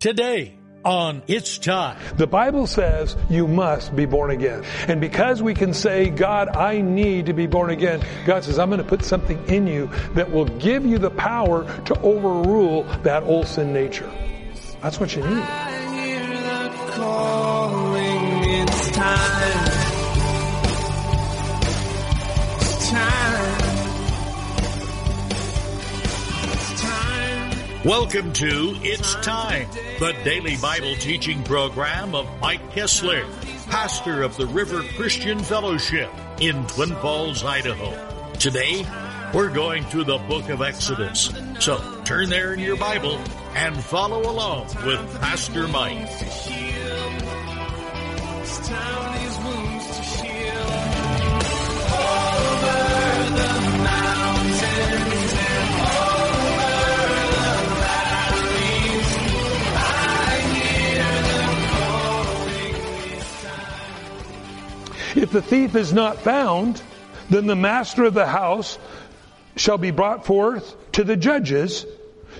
Today on It's Time. The Bible says you must be born again. And because we can say, God, I need to be born again, God says, I'm going to put something in you that will give you the power to overrule that old sin nature. That's what you need. Welcome to It's Time, the daily Bible teaching program of Mike Kestler, pastor of the River Christian Fellowship in Twin Falls, Idaho. Today, we're going through the book of Exodus. So turn there in your Bible and follow along with Pastor Mike. If the thief is not found, then the master of the house shall be brought forth to the judges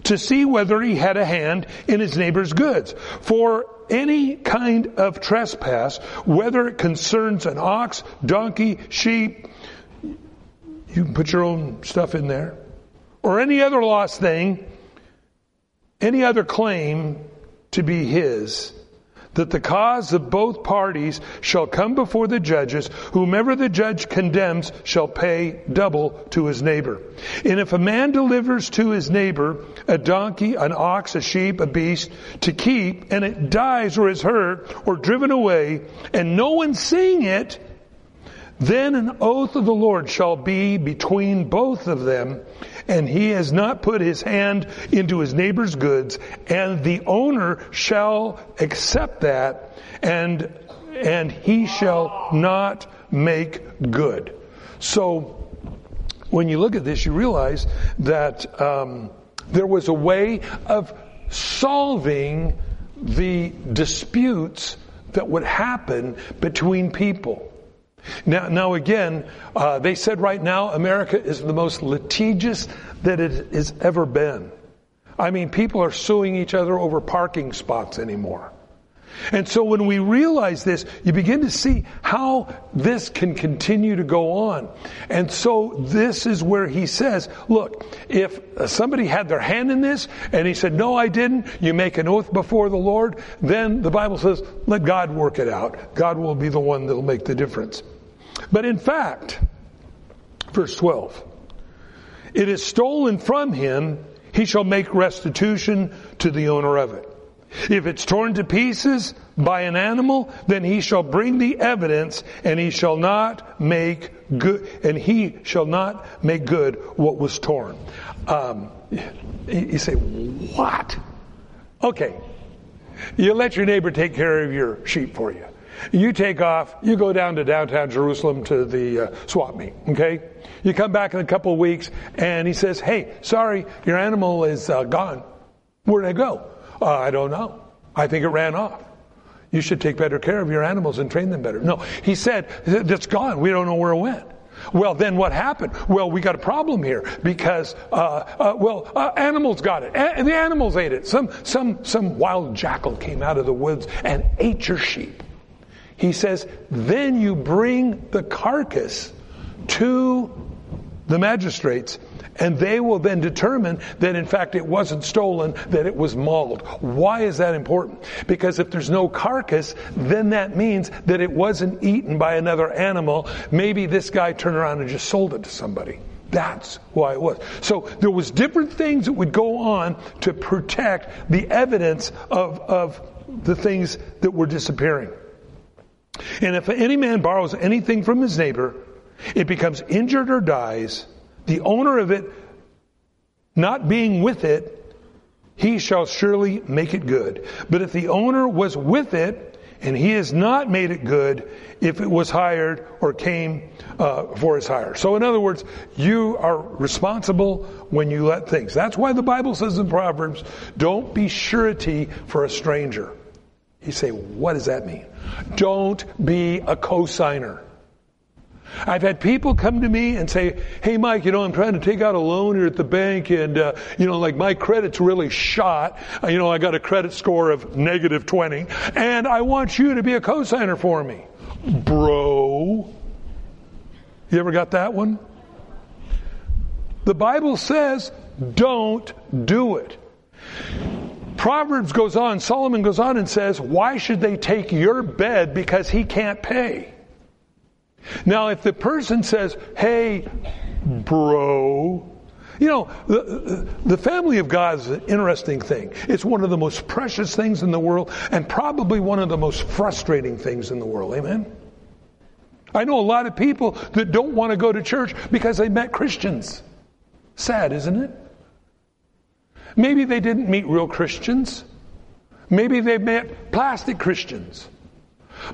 to see whether he had a hand in his neighbor's goods. For any kind of trespass, whether it concerns an ox, donkey, sheep, you can put your own stuff in there, or any other lost thing, any other claim to be his, that the cause of both parties shall come before the judges. Whomever the judge condemns shall pay double to his neighbor. And if a man delivers to his neighbor a donkey, an ox, a sheep, a beast to keep, and it dies or is hurt or driven away, and no one seeing it, then an oath of the Lord shall be between both of them, and he has not put his hand into his neighbor's goods, and the owner shall accept that, and, and he shall not make good. So, when you look at this, you realize that um, there was a way of solving the disputes that would happen between people. Now, now again, uh, they said right now America is the most litigious that it has ever been. I mean, people are suing each other over parking spots anymore. And so when we realize this, you begin to see how this can continue to go on. And so this is where he says, look, if somebody had their hand in this and he said, no, I didn't, you make an oath before the Lord, then the Bible says, let God work it out. God will be the one that will make the difference. But in fact, verse 12, it is stolen from him, he shall make restitution to the owner of it. If it's torn to pieces by an animal, then he shall bring the evidence and he shall not make good, and he shall not make good what was torn. Um, you say, what? Okay. You let your neighbor take care of your sheep for you. You take off, you go down to downtown Jerusalem to the uh, swap meet, okay? You come back in a couple of weeks and he says, hey, sorry, your animal is uh, gone. Where'd it go? Uh, I don't know. I think it ran off. You should take better care of your animals and train them better. No, he said, that's gone. We don't know where it went. Well, then what happened? Well, we got a problem here because, uh, uh, well, uh, animals got it. A- the animals ate it. Some, some, some wild jackal came out of the woods and ate your sheep. He says, then you bring the carcass to the magistrates and they will then determine that in fact it wasn't stolen, that it was mauled. Why is that important? Because if there's no carcass, then that means that it wasn't eaten by another animal. Maybe this guy turned around and just sold it to somebody. That's why it was. So there was different things that would go on to protect the evidence of, of the things that were disappearing. And if any man borrows anything from his neighbor, it becomes injured or dies, the owner of it not being with it, he shall surely make it good. But if the owner was with it, and he has not made it good if it was hired or came uh, for his hire. So, in other words, you are responsible when you let things. That's why the Bible says in Proverbs, don't be surety for a stranger. You say, what does that mean? Don't be a cosigner. I've had people come to me and say, "Hey, Mike, you know, I'm trying to take out a loan here at the bank, and uh, you know, like my credit's really shot. Uh, you know, I got a credit score of negative 20, and I want you to be a cosigner for me, bro." You ever got that one? The Bible says, "Don't do it." Proverbs goes on, Solomon goes on and says, "Why should they take your bed because he can't pay?" Now, if the person says, hey, bro, you know, the, the family of God is an interesting thing. It's one of the most precious things in the world and probably one of the most frustrating things in the world. Amen? I know a lot of people that don't want to go to church because they met Christians. Sad, isn't it? Maybe they didn't meet real Christians. Maybe they met plastic Christians.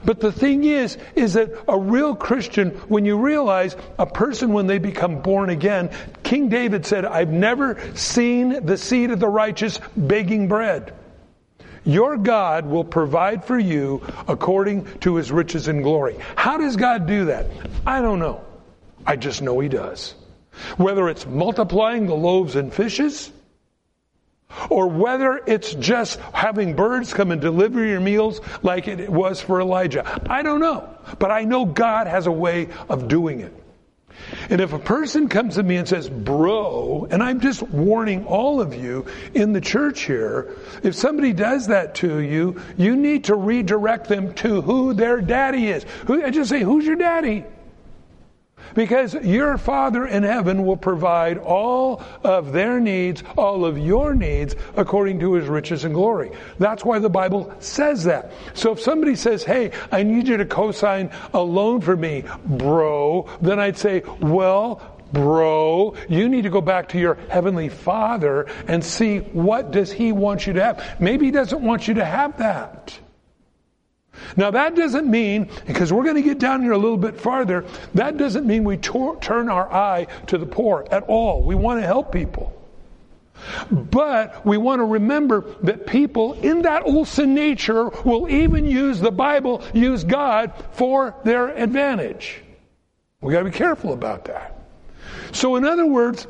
But the thing is, is that a real Christian, when you realize a person when they become born again, King David said, I've never seen the seed of the righteous begging bread. Your God will provide for you according to his riches and glory. How does God do that? I don't know. I just know he does. Whether it's multiplying the loaves and fishes, or whether it's just having birds come and deliver your meals like it was for Elijah. I don't know. But I know God has a way of doing it. And if a person comes to me and says, bro, and I'm just warning all of you in the church here, if somebody does that to you, you need to redirect them to who their daddy is. Who, just say, who's your daddy? Because your Father in heaven will provide all of their needs, all of your needs, according to his riches and glory. That's why the Bible says that. So if somebody says, hey, I need you to co-sign a loan for me, bro, then I'd say, well, bro, you need to go back to your heavenly father and see what does he want you to have. Maybe he doesn't want you to have that. Now that doesn't mean, because we're going to get down here a little bit farther, that doesn't mean we tor- turn our eye to the poor at all. We want to help people. But we want to remember that people in that old sin nature will even use the Bible, use God for their advantage. We got to be careful about that. So in other words,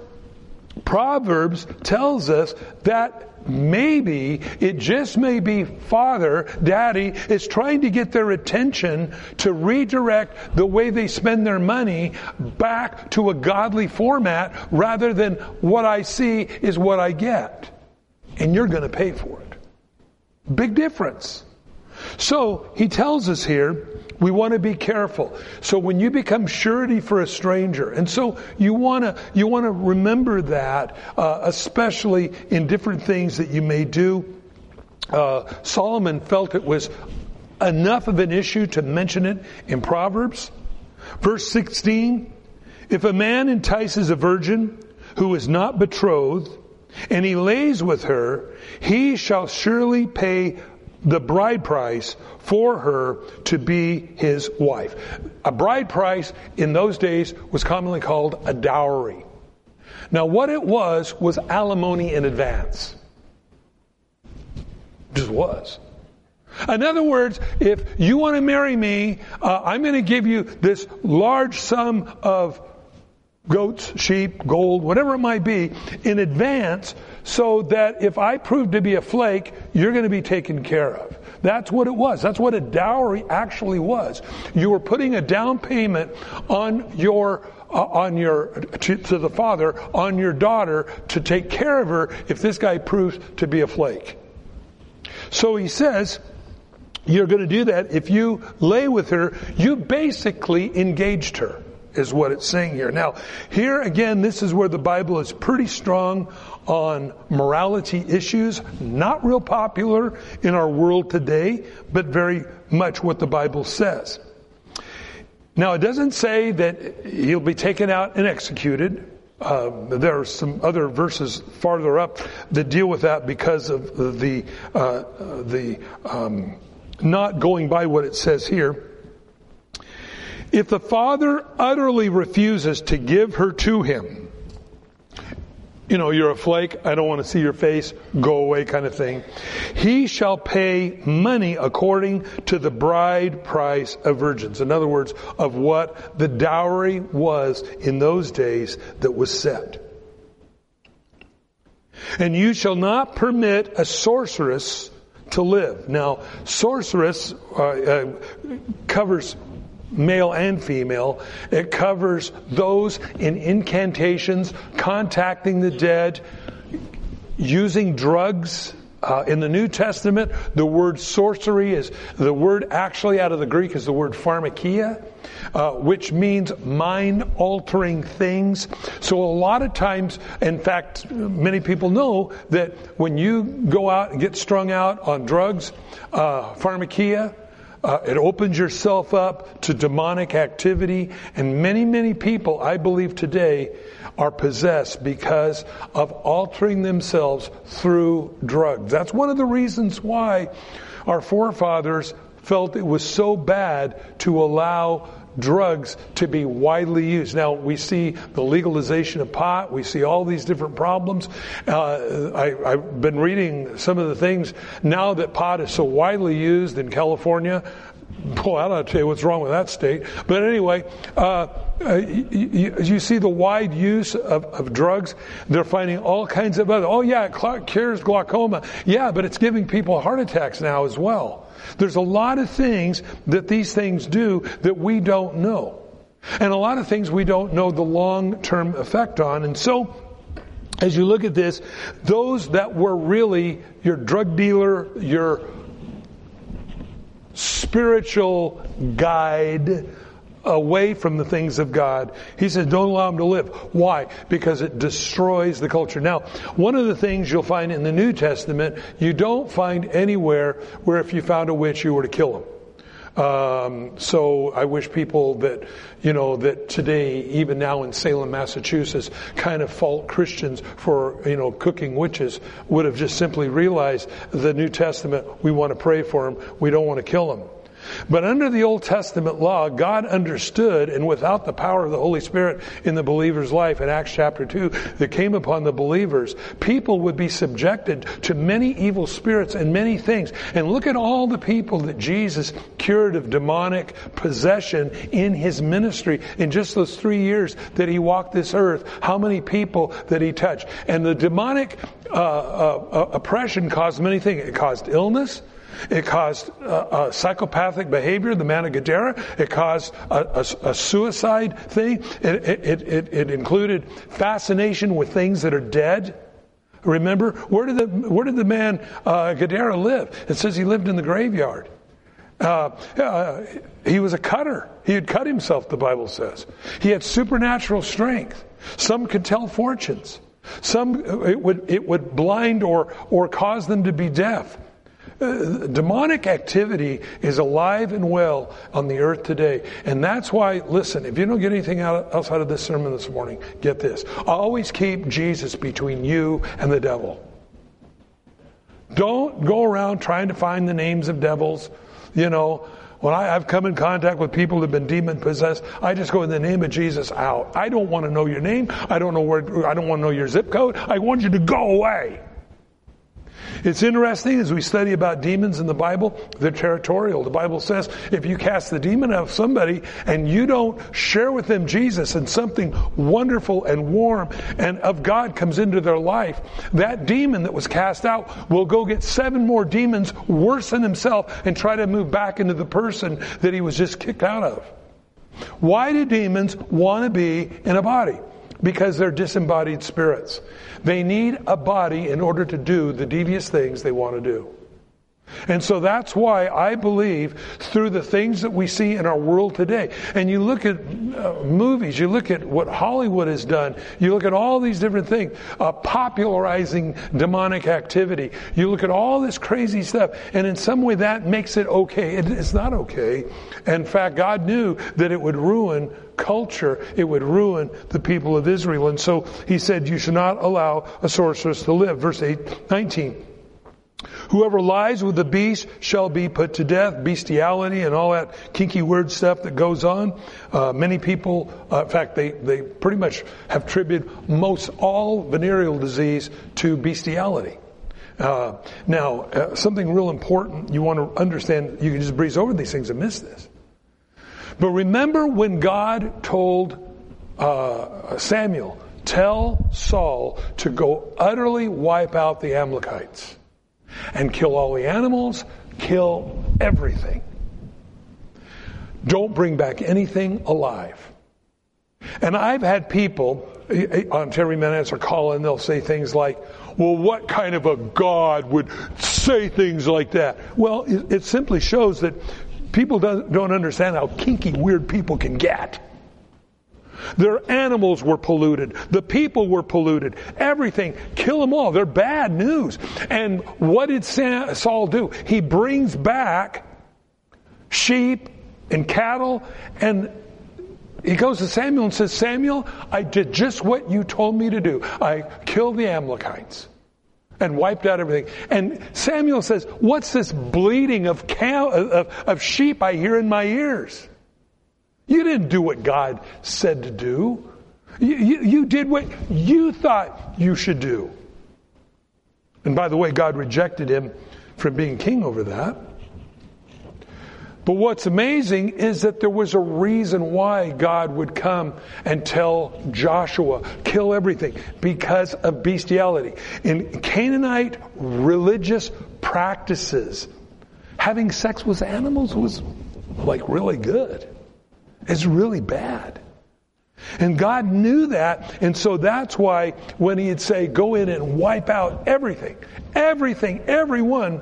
Proverbs tells us that maybe, it just may be father, daddy is trying to get their attention to redirect the way they spend their money back to a godly format rather than what I see is what I get. And you're going to pay for it. Big difference. So he tells us here, we want to be careful. So when you become surety for a stranger, and so you want to you want to remember that, uh, especially in different things that you may do. Uh, Solomon felt it was enough of an issue to mention it in Proverbs, verse sixteen. If a man entices a virgin who is not betrothed, and he lays with her, he shall surely pay the bride price for her to be his wife. A bride price in those days was commonly called a dowry. Now, what it was was alimony in advance. Just was. In other words, if you want to marry me, uh, I'm going to give you this large sum of goats, sheep, gold, whatever it might be, in advance so that if I prove to be a flake, you're going to be taken care of. That's what it was. That's what a dowry actually was. You were putting a down payment on your uh, on your to, to the father on your daughter to take care of her if this guy proves to be a flake. So he says, you're going to do that if you lay with her. You basically engaged her is what it's saying here. Now, here again, this is where the Bible is pretty strong on morality issues, not real popular in our world today, but very much what the Bible says. Now, it doesn't say that he'll be taken out and executed. Uh, there are some other verses farther up that deal with that because of the uh, the um, not going by what it says here. If the father utterly refuses to give her to him, you know, you're a flake, I don't want to see your face, go away kind of thing. He shall pay money according to the bride price of virgins. In other words, of what the dowry was in those days that was set. And you shall not permit a sorceress to live. Now, sorceress uh, uh, covers male and female. It covers those in incantations, contacting the dead, using drugs. Uh, in the New Testament, the word sorcery is the word actually out of the Greek is the word pharmakeia, uh, which means mind altering things. So a lot of times, in fact, many people know that when you go out and get strung out on drugs, uh, pharmakeia, uh, it opens yourself up to demonic activity, and many, many people, I believe today, are possessed because of altering themselves through drugs. That's one of the reasons why our forefathers felt it was so bad to allow drugs to be widely used. Now we see the legalization of pot. We see all these different problems. Uh, I, have been reading some of the things now that pot is so widely used in California. Boy, I don't tell you what's wrong with that state. But anyway, uh, uh, you, you, see the wide use of, of, drugs. They're finding all kinds of other. Oh yeah, it cures glaucoma. Yeah, but it's giving people heart attacks now as well. There's a lot of things that these things do that we don't know. And a lot of things we don't know the long-term effect on. And so, as you look at this, those that were really your drug dealer, your spiritual guide, away from the things of God. He says, don't allow them to live. Why? Because it destroys the culture. Now, one of the things you'll find in the New Testament, you don't find anywhere where if you found a witch, you were to kill them. Um, so I wish people that, you know, that today, even now in Salem, Massachusetts, kind of fault Christians for, you know, cooking witches would have just simply realized the New Testament, we want to pray for them, we don't want to kill them. But under the Old Testament law, God understood, and without the power of the Holy Spirit in the believer's life in Acts chapter 2 that came upon the believers, people would be subjected to many evil spirits and many things. And look at all the people that Jesus cured of demonic possession in his ministry in just those three years that he walked this earth. How many people that he touched? And the demonic uh, uh, uh oppression caused many things. It caused illness. It caused uh, psychopathic behavior, the man of Gadara. It caused a, a, a suicide thing. It, it, it, it, included fascination with things that are dead. Remember, where did the, where did the man uh, Gadara live? It says he lived in the graveyard. Uh, uh, he was a cutter. He had cut himself, the Bible says. He had supernatural strength. Some could tell fortunes. Some, it would, it would blind or, or cause them to be deaf. Demonic activity is alive and well on the earth today. And that's why, listen, if you don't get anything out, outside of this sermon this morning, get this. Always keep Jesus between you and the devil. Don't go around trying to find the names of devils. You know, when I, have come in contact with people who've been demon possessed, I just go in the name of Jesus out. I don't want to know your name. I don't know where, I don't want to know your zip code. I want you to go away. It's interesting as we study about demons in the Bible, they're territorial. The Bible says if you cast the demon out of somebody and you don't share with them Jesus and something wonderful and warm and of God comes into their life, that demon that was cast out will go get seven more demons worse than himself and try to move back into the person that he was just kicked out of. Why do demons want to be in a body? Because they're disembodied spirits. They need a body in order to do the devious things they want to do. And so that's why I believe through the things that we see in our world today. And you look at uh, movies, you look at what Hollywood has done, you look at all these different things, uh, popularizing demonic activity. You look at all this crazy stuff, and in some way that makes it okay. It, it's not okay. In fact, God knew that it would ruin culture, it would ruin the people of Israel. And so he said, You should not allow a sorceress to live. Verse 8, 19. Whoever lies with the beast shall be put to death. Bestiality and all that kinky word stuff that goes on. Uh, many people, uh, in fact, they, they pretty much have attributed most all venereal disease to bestiality. Uh, now, uh, something real important you want to understand, you can just breeze over these things and miss this. But remember when God told uh, Samuel, tell Saul to go utterly wipe out the Amalekites and kill all the animals, kill everything. Don't bring back anything alive. And I've had people on Terry Minutes or call they'll say things like, well, what kind of a God would say things like that? Well, it, simply shows that people don't understand how kinky, weird people can get. Their animals were polluted. The people were polluted. Everything. Kill them all. They're bad news. And what did Saul do? He brings back sheep and cattle and he goes to Samuel and says, Samuel, I did just what you told me to do. I killed the Amalekites and wiped out everything. And Samuel says, what's this bleating of cow, of, of sheep I hear in my ears? You didn't do what God said to do. You, you, you, did what you thought you should do. And by the way, God rejected him from being king over that. But what's amazing is that there was a reason why God would come and tell Joshua, kill everything, because of bestiality. In Canaanite religious practices, having sex with animals was like really good. It's really bad. And God knew that, and so that's why when He'd say, go in and wipe out everything, everything, everyone,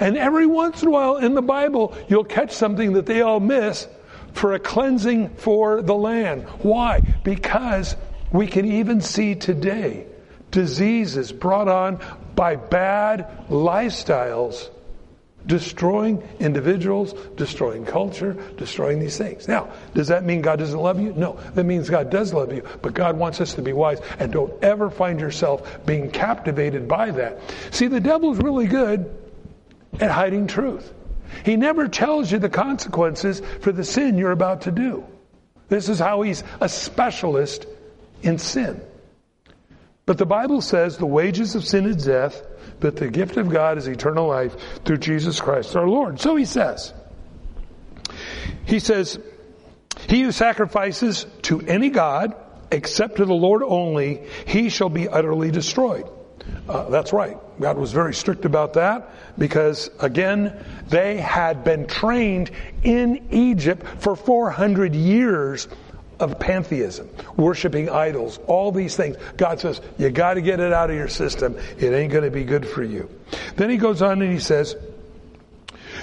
and every once in a while in the Bible, you'll catch something that they all miss for a cleansing for the land. Why? Because we can even see today diseases brought on by bad lifestyles destroying individuals, destroying culture, destroying these things. Now, does that mean God doesn't love you? No. That means God does love you, but God wants us to be wise and don't ever find yourself being captivated by that. See, the devil's really good at hiding truth. He never tells you the consequences for the sin you're about to do. This is how he's a specialist in sin. But the Bible says the wages of sin is death, but the gift of God is eternal life through Jesus Christ our Lord. So he says, he says, he who sacrifices to any God except to the Lord only, he shall be utterly destroyed. Uh, that's right. God was very strict about that because, again, they had been trained in Egypt for 400 years of pantheism, worshiping idols, all these things. God says, you got to get it out of your system. It ain't going to be good for you. Then he goes on and he says,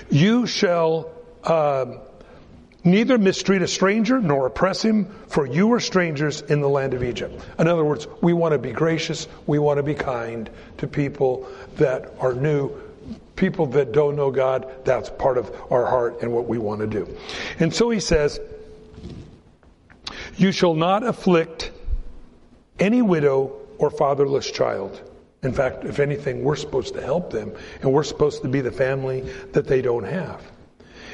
you shall uh, neither mistreat a stranger nor oppress him, for you are strangers in the land of Egypt. In other words, we want to be gracious, we want to be kind to people that are new, people that don't know God. That's part of our heart and what we want to do. And so he says, you shall not afflict any widow or fatherless child. In fact, if anything, we're supposed to help them and we're supposed to be the family that they don't have.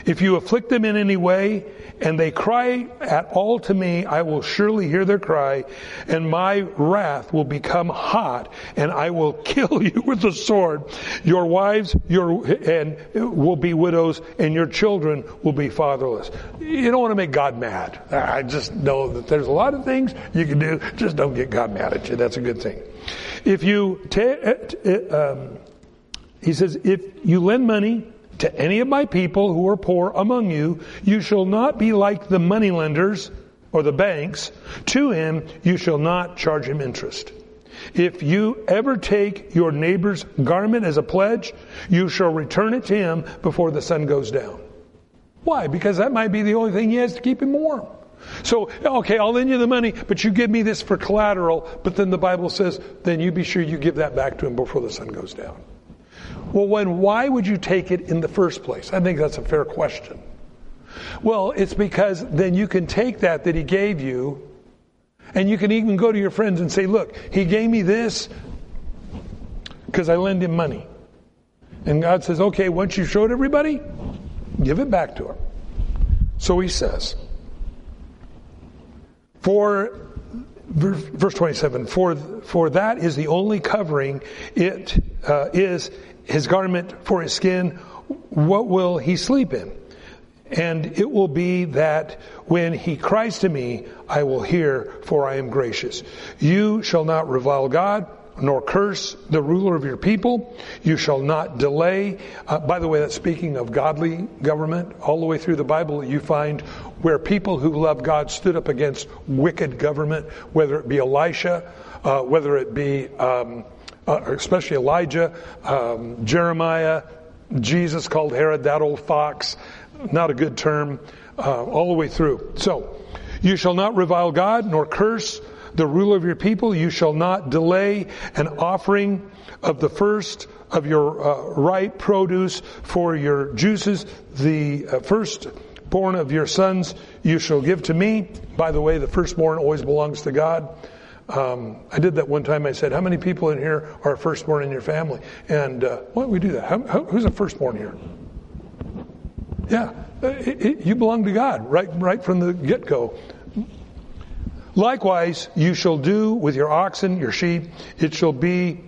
If you afflict them in any way, and they cry at all to me, I will surely hear their cry, and my wrath will become hot, and I will kill you with the sword. Your wives, your and will be widows, and your children will be fatherless. You don't want to make God mad. I just know that there's a lot of things you can do. Just don't get God mad at you. That's a good thing. If you, um, he says, if you lend money to any of my people who are poor among you, you shall not be like the moneylenders or the banks. To him, you shall not charge him interest. If you ever take your neighbor's garment as a pledge, you shall return it to him before the sun goes down. Why? Because that might be the only thing he has to keep him warm. So, okay, I'll lend you the money, but you give me this for collateral, but then the Bible says, then you be sure you give that back to him before the sun goes down. Well, when, why would you take it in the first place? I think that's a fair question. Well, it's because then you can take that that he gave you and you can even go to your friends and say, look, he gave me this because I lend him money. And God says, okay, once you showed everybody, give it back to him. So he says, for verse 27 for for that is the only covering it uh, is his garment for his skin what will he sleep in and it will be that when he cries to me i will hear for i am gracious you shall not revile god nor curse the ruler of your people. You shall not delay. Uh, by the way, that's speaking of godly government. All the way through the Bible, you find where people who love God stood up against wicked government, whether it be Elisha, uh, whether it be um, uh, especially Elijah, um, Jeremiah, Jesus called Herod that old fox. Not a good term. Uh, all the way through. So, you shall not revile God nor curse the ruler of your people. You shall not delay an offering of the first of your uh, ripe produce for your juices. The uh, firstborn of your sons you shall give to me. By the way, the firstborn always belongs to God. Um, I did that one time. I said, "How many people in here are firstborn in your family?" And uh, why don't we do that? How, how, who's a firstborn here? Yeah, it, it, you belong to God right, right from the get go. Likewise, you shall do with your oxen, your sheep. It shall be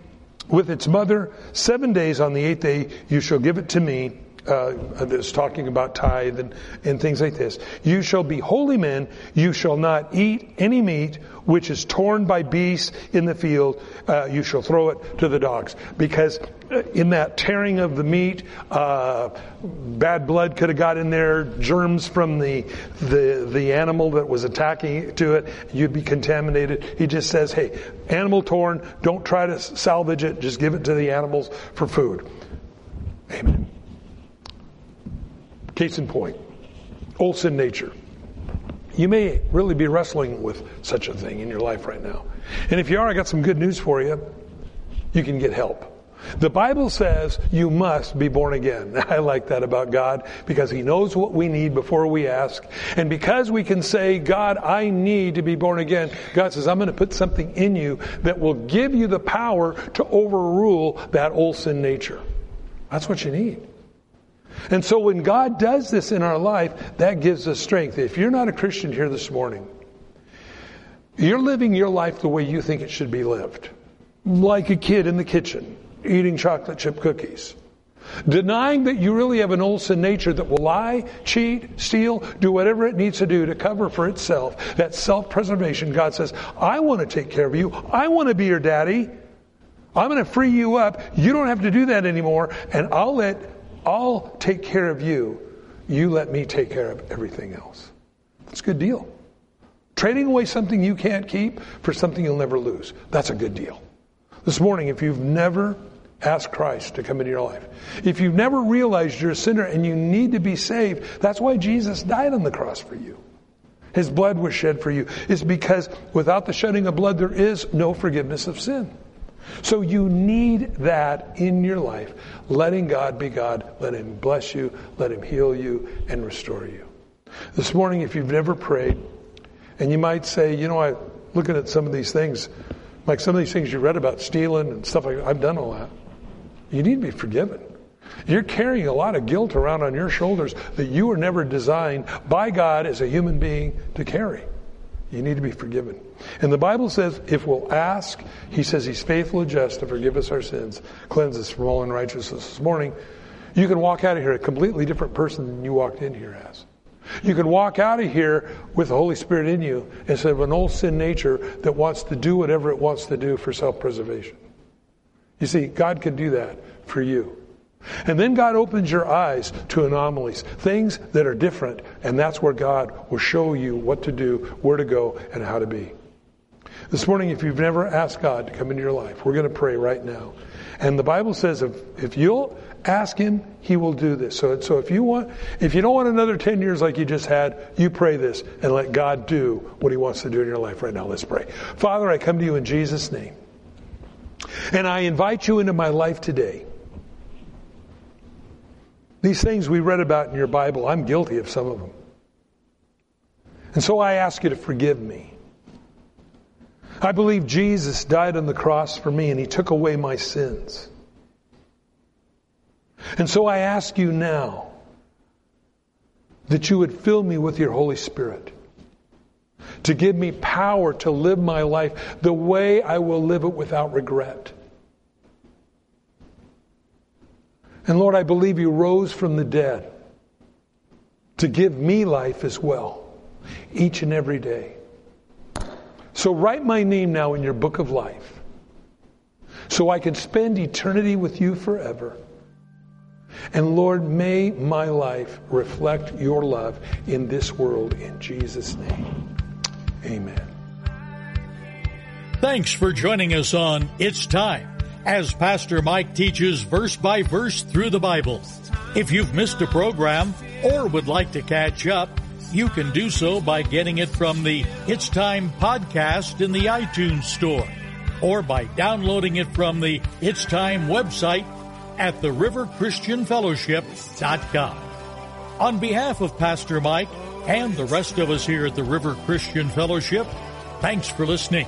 with its mother. Seven days on the eighth day, you shall give it to me uh, that's talking about tithe and, and things like this. You shall be holy men. You shall not eat any meat which is torn by beasts in the field. Uh, you shall throw it to the dogs. Because uh, in that tearing of the meat, uh, bad blood could have got in there, germs from the, the, the animal that was attacking to it, you'd be contaminated. He just says, hey, animal torn, don't try to salvage it, just give it to the animals for food. Amen. Case in point, old sin nature. You may really be wrestling with such a thing in your life right now. And if you are, I got some good news for you. You can get help. The Bible says you must be born again. I like that about God because He knows what we need before we ask. And because we can say, God, I need to be born again, God says, I'm going to put something in you that will give you the power to overrule that old sin nature. That's what you need. And so when God does this in our life, that gives us strength. If you're not a Christian here this morning, you're living your life the way you think it should be lived. Like a kid in the kitchen, eating chocolate chip cookies. Denying that you really have an old sin nature that will lie, cheat, steal, do whatever it needs to do to cover for itself. That self-preservation. God says, I want to take care of you. I want to be your daddy. I'm going to free you up. You don't have to do that anymore. And I'll let I'll take care of you. You let me take care of everything else. That's a good deal. Trading away something you can't keep for something you'll never lose. That's a good deal. This morning, if you've never asked Christ to come into your life, if you've never realized you're a sinner and you need to be saved, that's why Jesus died on the cross for you. His blood was shed for you. It's because without the shedding of blood, there is no forgiveness of sin. So you need that in your life. Letting God be God. Let Him bless you. Let Him heal you and restore you. This morning, if you've never prayed, and you might say, you know, I looking at some of these things, like some of these things you read about stealing and stuff like that, I've done all that. You need to be forgiven. You're carrying a lot of guilt around on your shoulders that you were never designed by God as a human being to carry. You need to be forgiven. And the Bible says if we'll ask, He says He's faithful and just to forgive us our sins, cleanse us from all unrighteousness. This morning, you can walk out of here a completely different person than you walked in here as. You can walk out of here with the Holy Spirit in you instead of an old sin nature that wants to do whatever it wants to do for self preservation. You see, God can do that for you. And then God opens your eyes to anomalies, things that are different, and that's where God will show you what to do, where to go, and how to be. This morning, if you've never asked God to come into your life, we're going to pray right now. And the Bible says if, if you'll ask Him, He will do this. So, so if you want, if you don't want another 10 years like you just had, you pray this and let God do what He wants to do in your life right now. Let's pray. Father, I come to you in Jesus' name. And I invite you into my life today. These things we read about in your Bible, I'm guilty of some of them. And so I ask you to forgive me. I believe Jesus died on the cross for me and he took away my sins. And so I ask you now that you would fill me with your Holy Spirit to give me power to live my life the way I will live it without regret. And Lord, I believe you rose from the dead to give me life as well, each and every day. So write my name now in your book of life so I can spend eternity with you forever. And Lord, may my life reflect your love in this world in Jesus' name. Amen. Thanks for joining us on It's Time as Pastor Mike teaches verse by verse through the Bible. If you've missed a program or would like to catch up, you can do so by getting it from the It's Time podcast in the iTunes store or by downloading it from the It's Time website at theriverchristianfellowship.com. On behalf of Pastor Mike and the rest of us here at the River Christian Fellowship, thanks for listening